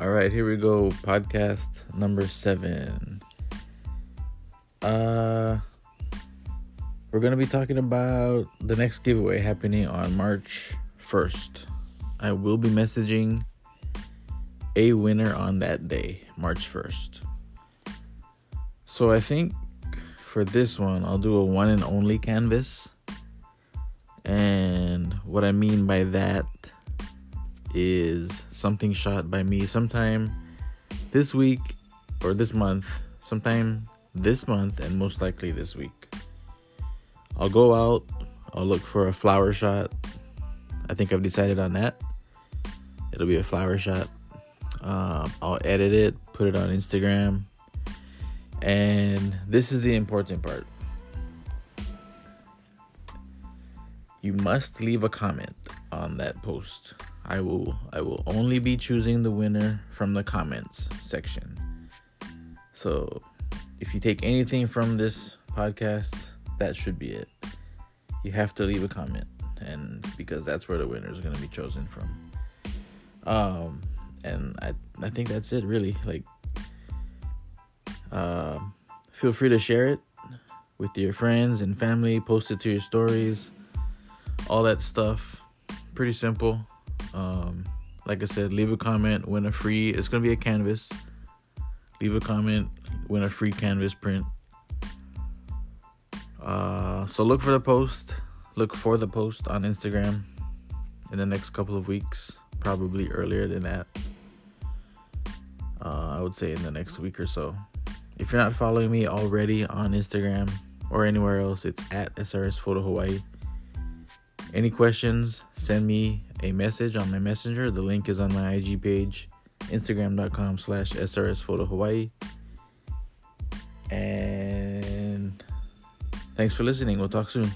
All right, here we go. Podcast number seven. Uh, we're gonna be talking about the next giveaway happening on March first. I will be messaging a winner on that day, March first. So I think for this one, I'll do a one and only canvas. And what I mean by that is something shot by me sometime this week or this month, sometime this month, and most likely this week. I'll go out, I'll look for a flower shot. I think I've decided on that. It'll be a flower shot. Um, I'll edit it, put it on Instagram. And this is the important part. You must leave a comment on that post. I will I will only be choosing the winner from the comments section. So, if you take anything from this podcast, that should be it. You have to leave a comment and because that's where the winner is going to be chosen from. Um and I I think that's it really. Like uh, feel free to share it with your friends and family, post it to your stories, all that stuff. Pretty simple. Um, like I said, leave a comment, win a free. It's gonna be a canvas. Leave a comment, win a free canvas print. Uh, so look for the post. Look for the post on Instagram in the next couple of weeks. Probably earlier than that. Uh, I would say in the next week or so. If you're not following me already on Instagram or anywhere else, it's at SRS Photo Hawaii. Any questions, send me a message on my messenger. The link is on my IG page, instagram.com slash SRS Photo Hawaii. And thanks for listening. We'll talk soon.